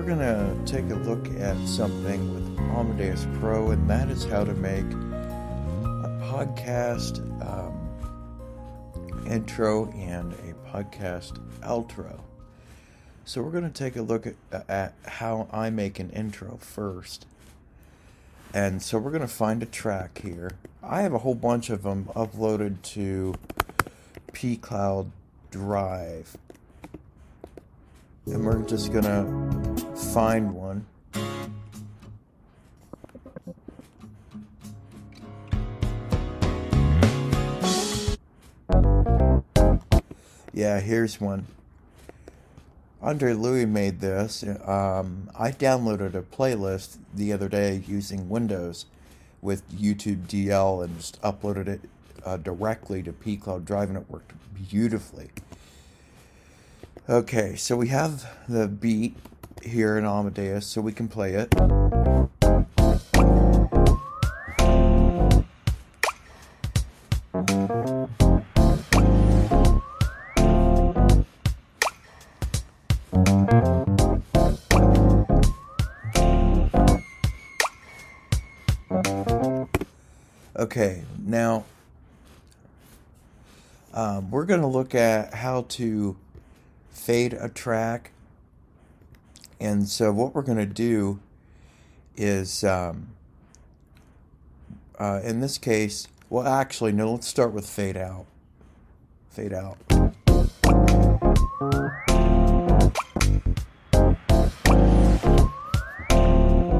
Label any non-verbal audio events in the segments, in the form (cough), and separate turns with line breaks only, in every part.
we're going to take a look at something with Amadeus Pro, and that is how to make a podcast um, intro and a podcast outro. So, we're going to take a look at, at how I make an intro first. And so, we're going to find a track here. I have a whole bunch of them uploaded to pCloud Drive and we're just gonna find one. Yeah, here's one. Andre Louis made this. Um, I downloaded a playlist the other day using Windows with YouTube DL and just uploaded it uh, directly to pCloud Drive, and it worked beautifully. Okay, so we have the beat here in Amadeus, so we can play it. Okay, now um, we're going to look at how to fade a track. And so what we're going to do is, um, uh, in this case, well, actually, no, let's start with fade out. Fade out.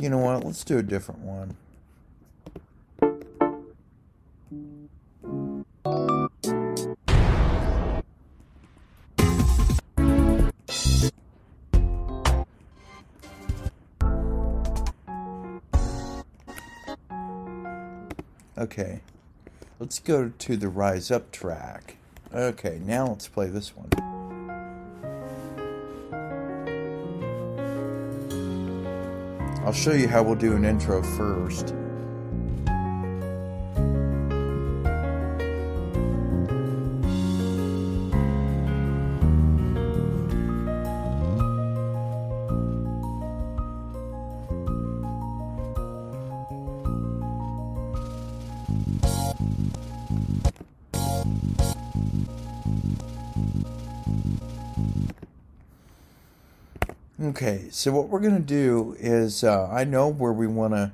You know what? Let's do a different one. Okay, let's go to the Rise Up track. Okay, now let's play this one. I'll show you how we'll do an intro first. Okay, so what we're going to do is uh, I know where we want to.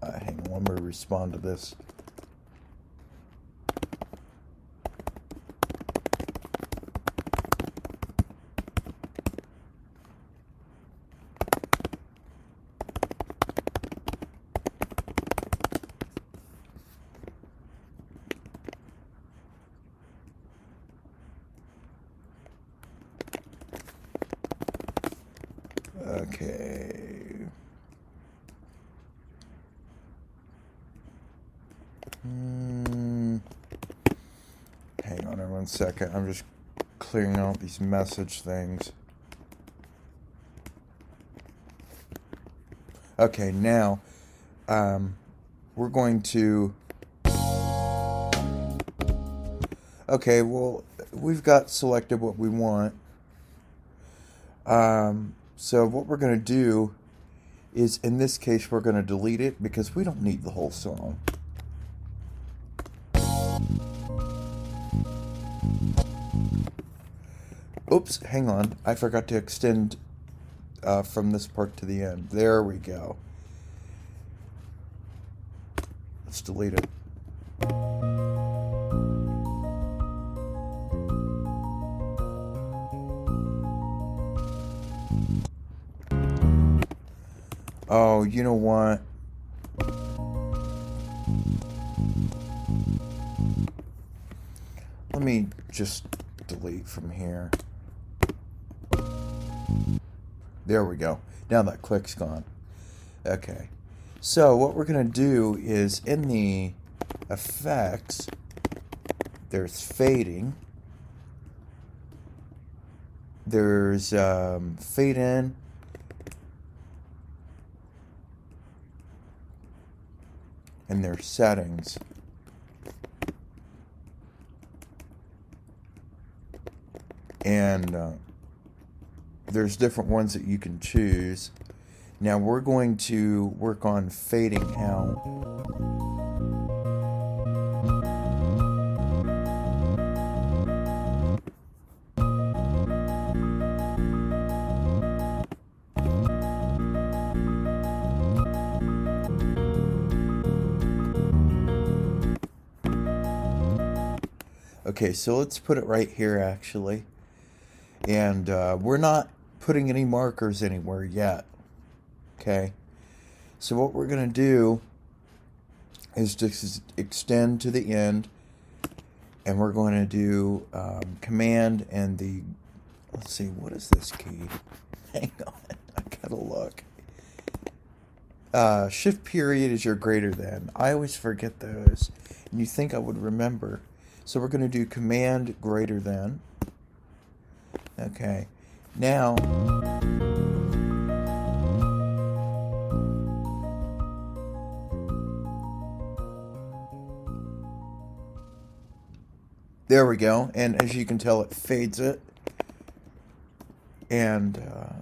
Uh, hang let me respond to this. Okay. Hmm. Hang on one second. I'm just clearing out these message things. Okay, now um, we're going to. Okay, well, we've got selected what we want. Um, so what we're going to do is, in this case, we're going to delete it because we don't need the whole song. Oops, hang on. I forgot to extend uh, from this part to the end. There we go. Let's delete it. Oh, you know what? Let me just delete from here. There we go. Now that click's gone. Okay. So what we're going to do is in the effects, there's fading. there's um, fade in. And there's settings. And uh, there's different ones that you can choose. Now we're going to work on fading out. Okay, so let's put it right here actually. And uh, we're not putting any markers anywhere yet. Okay, so what we're going to do is just extend to the end and we're going to do um, command and the let's see what is this key (laughs) hang on (laughs) i gotta look uh, shift period is your greater than i always forget those and you think i would remember so we're going to do command greater than. Okay. Now, there we go. And as you can tell, it fades it. And uh,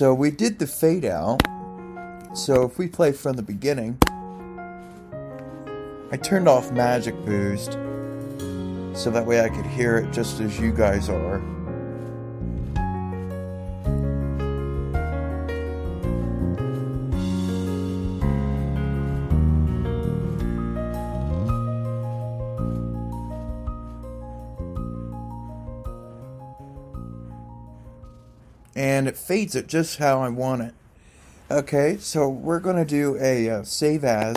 so we did the fade out. So if we play from the beginning, I turned off Magic Boost so that way I could hear it just as you guys are. It fades it just how I want it. Okay, so we're going to do a uh, save as,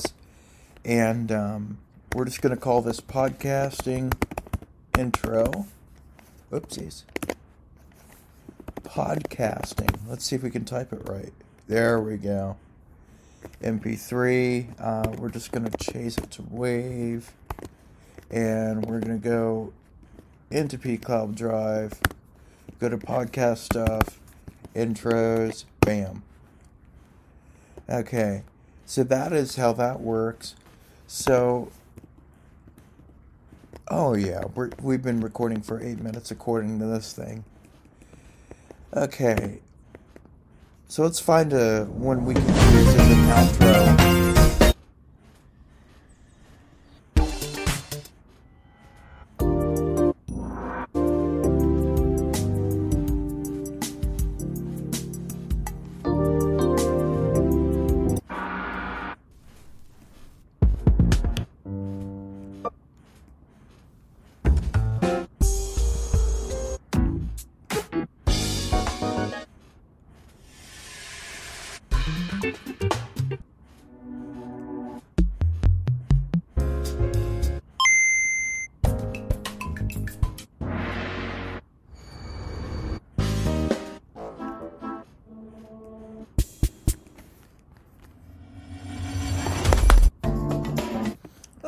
and um, we're just going to call this podcasting intro. Oopsies. Podcasting. Let's see if we can type it right. There we go. MP3. Uh, we're just going to chase it to Wave, and we're going to go into pCloud Drive, go to podcast stuff intros, bam. Okay, so that is how that works. So, oh yeah, we we've been recording for eight minutes according to this thing. Okay, so let's find a one we can use as an outro.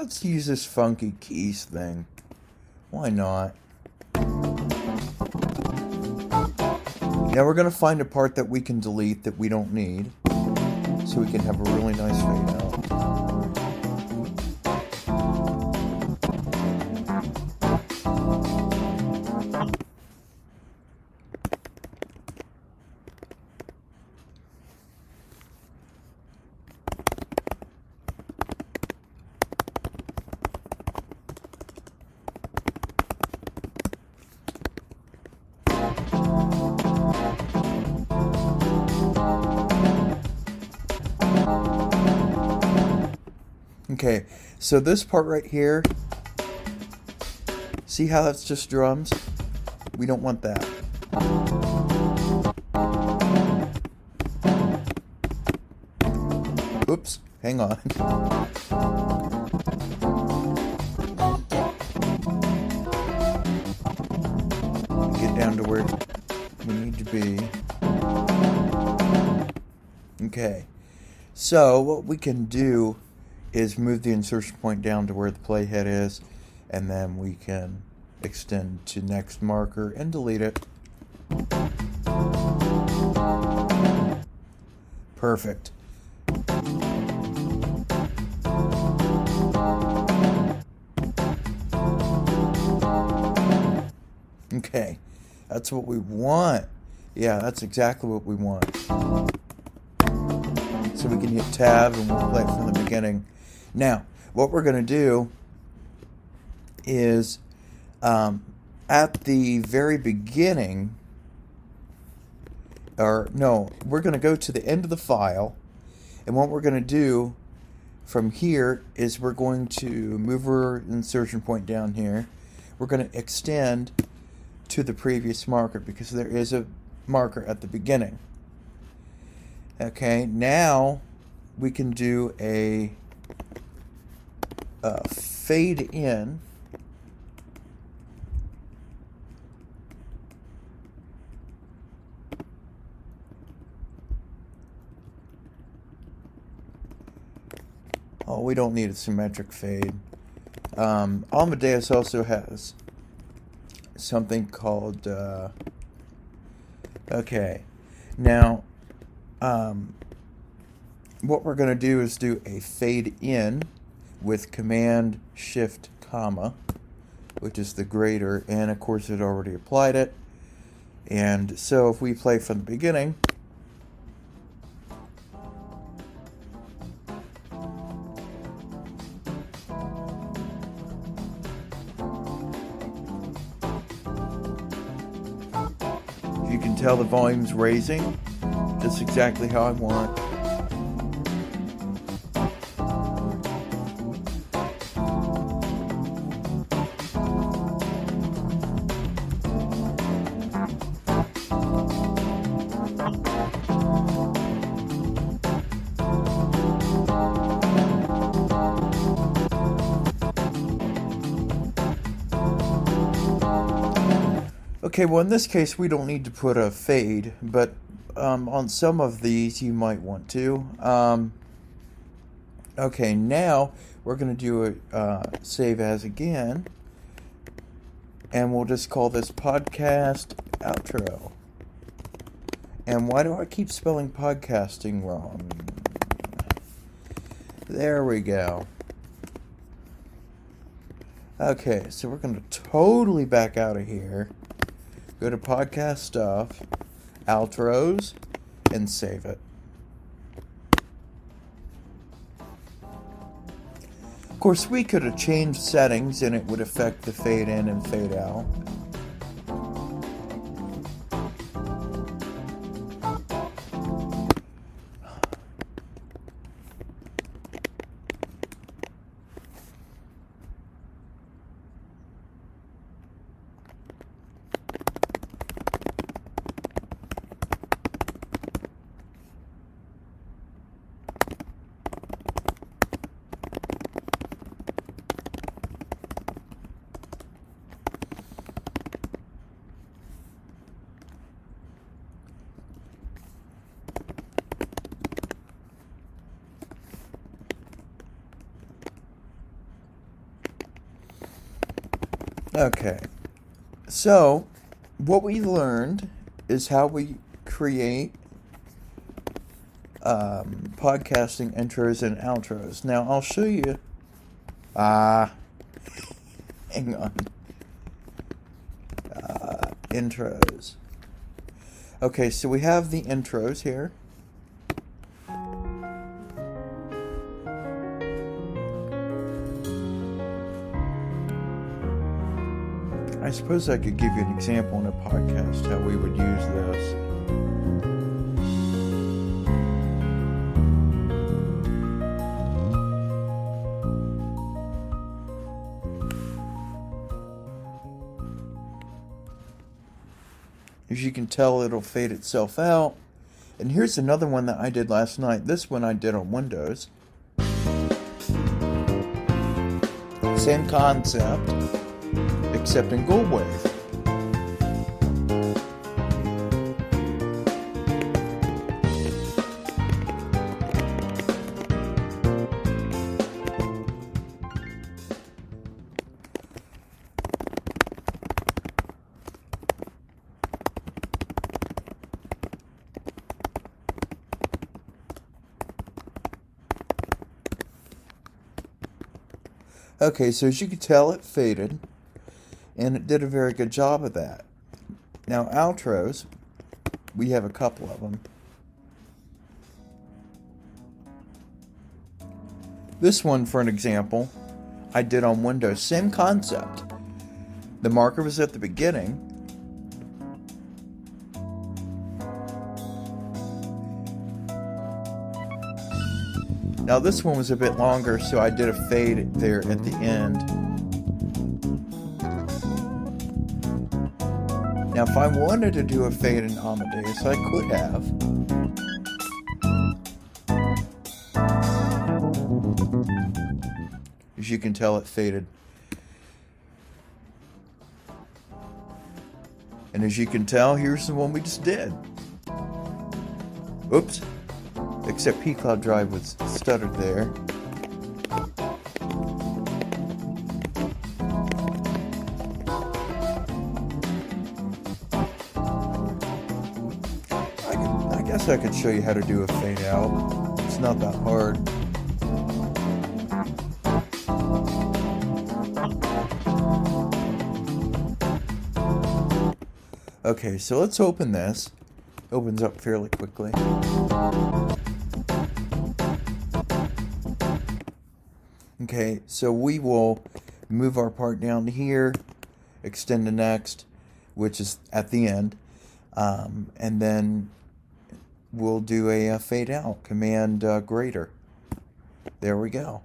Let's use this funky keys thing. Why not? Now we're going to find a part that we can delete that we don't need. So we can have a really nice fade out. So this part right here, see how that's just drums? We don't want that. Oops, hang on. (laughs) Get down to where we need to be. Okay, so what we can do is move the insertion point down to where the playhead is, and then we can extend to next marker and delete it. Perfect. Okay, that's what we want. Yeah, that's exactly what we want. So we can hit tab and we'll play it from the beginning. Now, what we're going to do is um, at the very beginning, or no, we're going to go to the end of the file, and what we're going to do from here is we're going to move our insertion point down here. We're going to extend to the previous marker because there is a marker at the beginning. Okay, now we can do a, a fade in. Oh, we don't need a symmetric fade. Um, Amadeus also has something called. Uh, okay, now, um, what we're going to do is do a fade in with Command Shift comma, which is the greater, and of course it already applied it. And so if we play from the beginning. You can tell the volume's raising That's exactly how I want. Okay, well, in this case, we don't need to put a fade, but um, on some of these, you might want to. Um, okay, now we're going to do a uh, save as again, and we'll just call this podcast outro. And why do I keep spelling podcasting wrong? There we go. Okay, so we're going to totally back out of here go to podcast stuff, outros, and save it. Of course, we could have changed settings and it would affect the fade in and fade out. Okay. So, what we learned is how we create um, podcasting intros and outros. Now, I'll show you. Ah. Uh, (laughs) hang on. Uh, intros. Okay, so we have the intros here. Suppose I could give you an example in a podcast how we would use this. As you can tell, it'll fade itself out. And here's another one that I did last night. This one I did on Windows. Same concept except in go. Okay, so as you can tell, it faded and it did a very good job of that. Now, outros, we have a couple of them. This one, for an example, I did on Windows. Same concept. The marker was at the beginning. Now this one was a bit longer, so I did a fade there at the end. Now if I wanted to do a fade in Amadeus, I could have. As you can tell, it faded. And as you can tell, here's the one we just did. Oops. Except pCloud Drive was stuttered there. Guess I could show you how to do a fade out. It's not that hard. Okay, so let's open this. Opens up fairly quickly. Okay, so we will move our part down here, extend to next, which is at the end, um, and then we'll do a, a fade out, command uh, greater. There we go.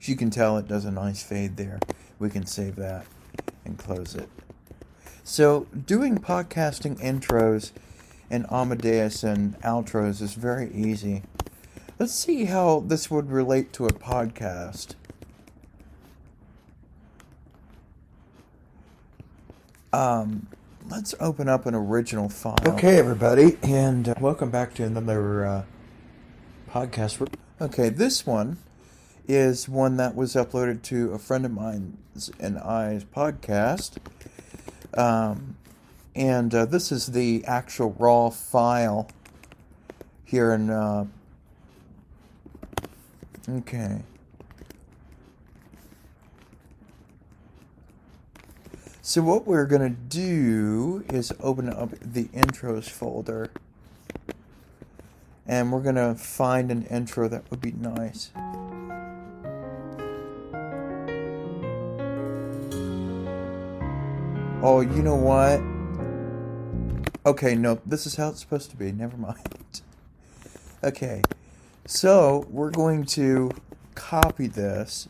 As you can tell, it does a nice fade there. We can save that and close it. So, doing podcasting intros and Amadeus and outros is very easy. Let's see how this would relate to a podcast. Um, let's open up an original file. Okay, everybody, and uh, welcome back to another uh, podcast. Okay, this one is one that was uploaded to a friend of mine's and I's podcast. Um, and uh, this is the actual raw file here in. Uh, okay. So what we're going to do is open up the intros folder. And we're going to find an intro that would be nice. Oh, you know what? Okay, no, this is how it's supposed to be. Never mind. (laughs) Okay, so we're going to copy this.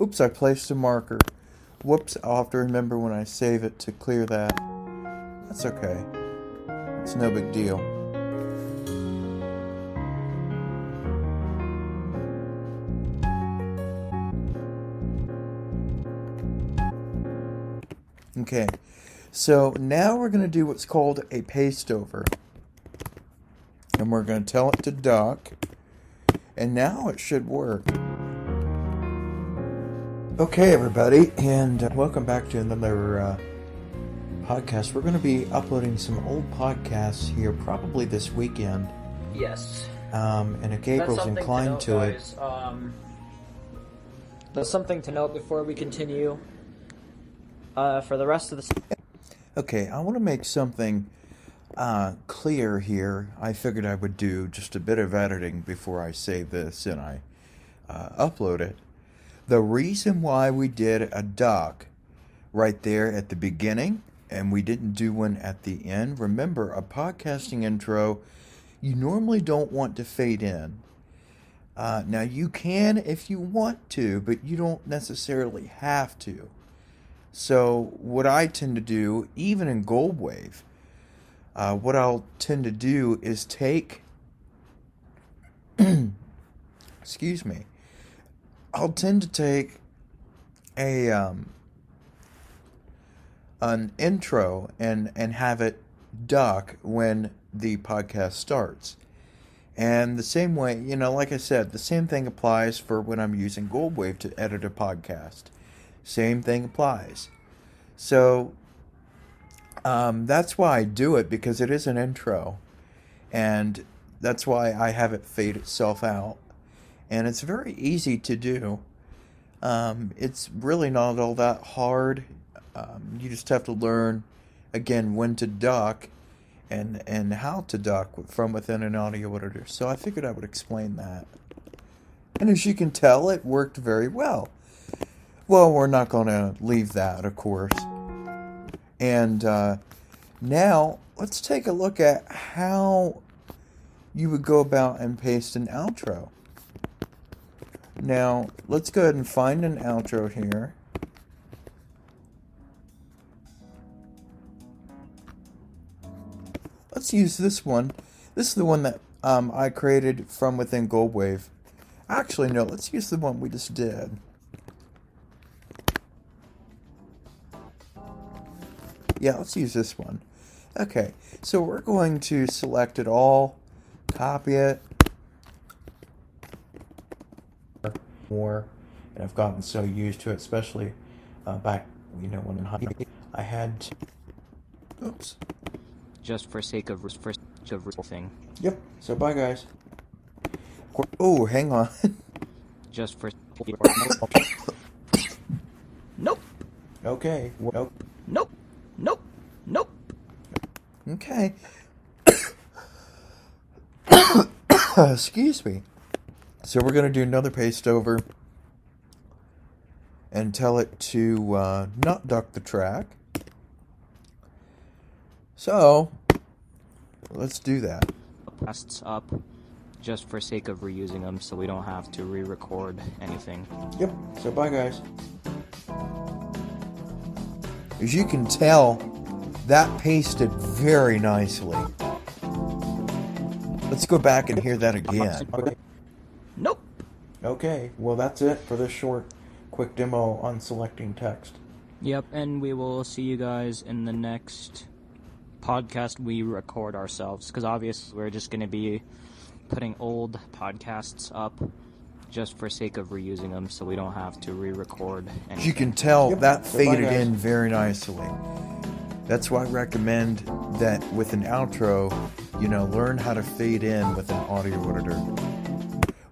Oops, I placed a marker. Whoops, I'll have to remember when I save it to clear that. That's okay. It's no big deal. Okay, so now we're going to do what's called a paste over. And we're going to tell it to duck. And now it should work. Okay, everybody, and uh, welcome back to another uh, podcast. We're going to be uploading some old podcasts here probably this weekend.
Yes.
Um, and if Gabriel's inclined to,
to
note,
it. Um, that's something to note before we continue. Uh, for the rest of the.
Okay, I want to make something uh, clear here. I figured I would do just a bit of editing before I save this and I uh, upload it. The reason why we did a duck right there at the beginning and we didn't do one at the end, remember a podcasting intro, you normally don't want to fade in. Uh, now, you can if you want to, but you don't necessarily have to. So, what I tend to do, even in Goldwave, uh, what I'll tend to do is take, (clears throat) excuse me, I'll tend to take a um, an intro and and have it duck when the podcast starts. And the same way, you know, like I said, the same thing applies for when I'm using Goldwave to edit a podcast. Same thing applies. So um, that's why I do it because it is an intro. And that's why I have it fade itself out. And it's very easy to do. Um, it's really not all that hard. Um, you just have to learn, again, when to duck and, and how to duck from within an audio editor. So I figured I would explain that. And as you can tell, it worked very well. Well, we're not going to leave that, of course. And uh, now let's take a look at how you would go about and paste an outro. Now, let's go ahead and find an outro here. Let's use this one. This is the one that um, I created from within Goldwave. Actually, no, let's use the one we just did. Yeah, let's use this one. Okay, so we're going to select it all, copy it, more, and I've gotten so used to it, especially uh, back, you know, when in high. I had, oops.
Just for sake of for sake of thing.
Yep. So bye, guys. Oh, hang on. (laughs)
Just for. nope.
Okay. Nope.
Nope. Nope. Nope.
Okay. (coughs) Excuse me. So we're going to do another paste over and tell it to uh, not duck the track. So let's do that.
Pasts up just for sake of reusing them so we don't have to re-record anything.
Yep. So bye guys. As you can tell, that pasted very nicely. Let's go back and hear that again.
Nope.
Okay, well that's it for this short, quick demo on selecting text.
Yep, and we will see you guys in the next podcast we record ourselves, because obviously we're just going to be putting old podcasts up just for sake of reusing them so we don't have to re-record
anything. You can tell yep. that faded in very nicely. That's why I recommend that with an outro, you know, learn how to fade in with an audio editor.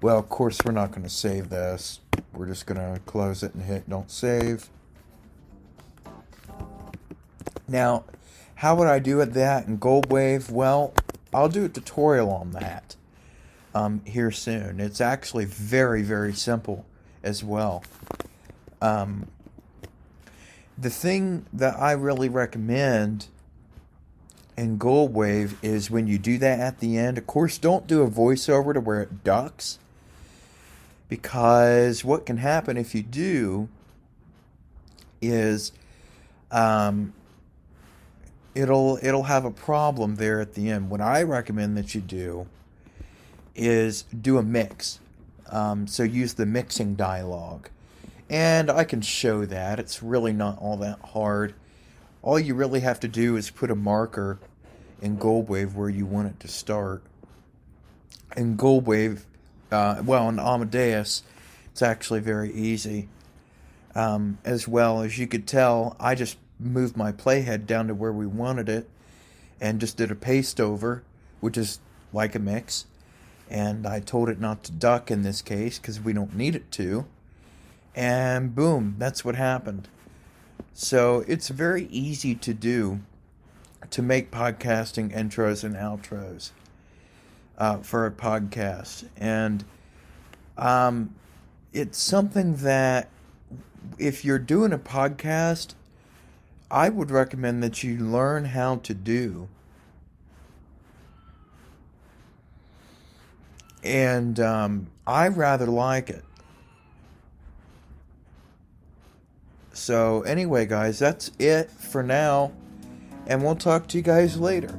Well, of course, we're not going to save this. We're just going to close it and hit don't save. Now, how would I do it that in Goldwave? Well, I'll do a tutorial on that um, here soon. It's actually very, very simple as well. Um, the thing that I really recommend in Goldwave is when you do that at the end, of course, don't do a voiceover to where it ducks. Because what can happen if you do is um, it'll it'll have a problem there at the end. What I recommend that you do is do a mix. Um, so use the mixing dialog. And I can show that. It's really not all that hard. All you really have to do is put a marker in Goldwave where you want it to start. and Goldwave, uh, well, in Amadeus, it's actually very easy. Um, as well as you could tell, I just moved my playhead down to where we wanted it and just did a paste over, which is like a mix and I told it not to duck in this case because we don't need it to. And boom, that's what happened. So it's very easy to do to make podcasting intros and outros uh, for a podcast. And um, it's something that if you're doing a podcast, I would recommend that you learn how to do and um, I rather like it. So, anyway, guys, that's it for now, and we'll talk to you guys later.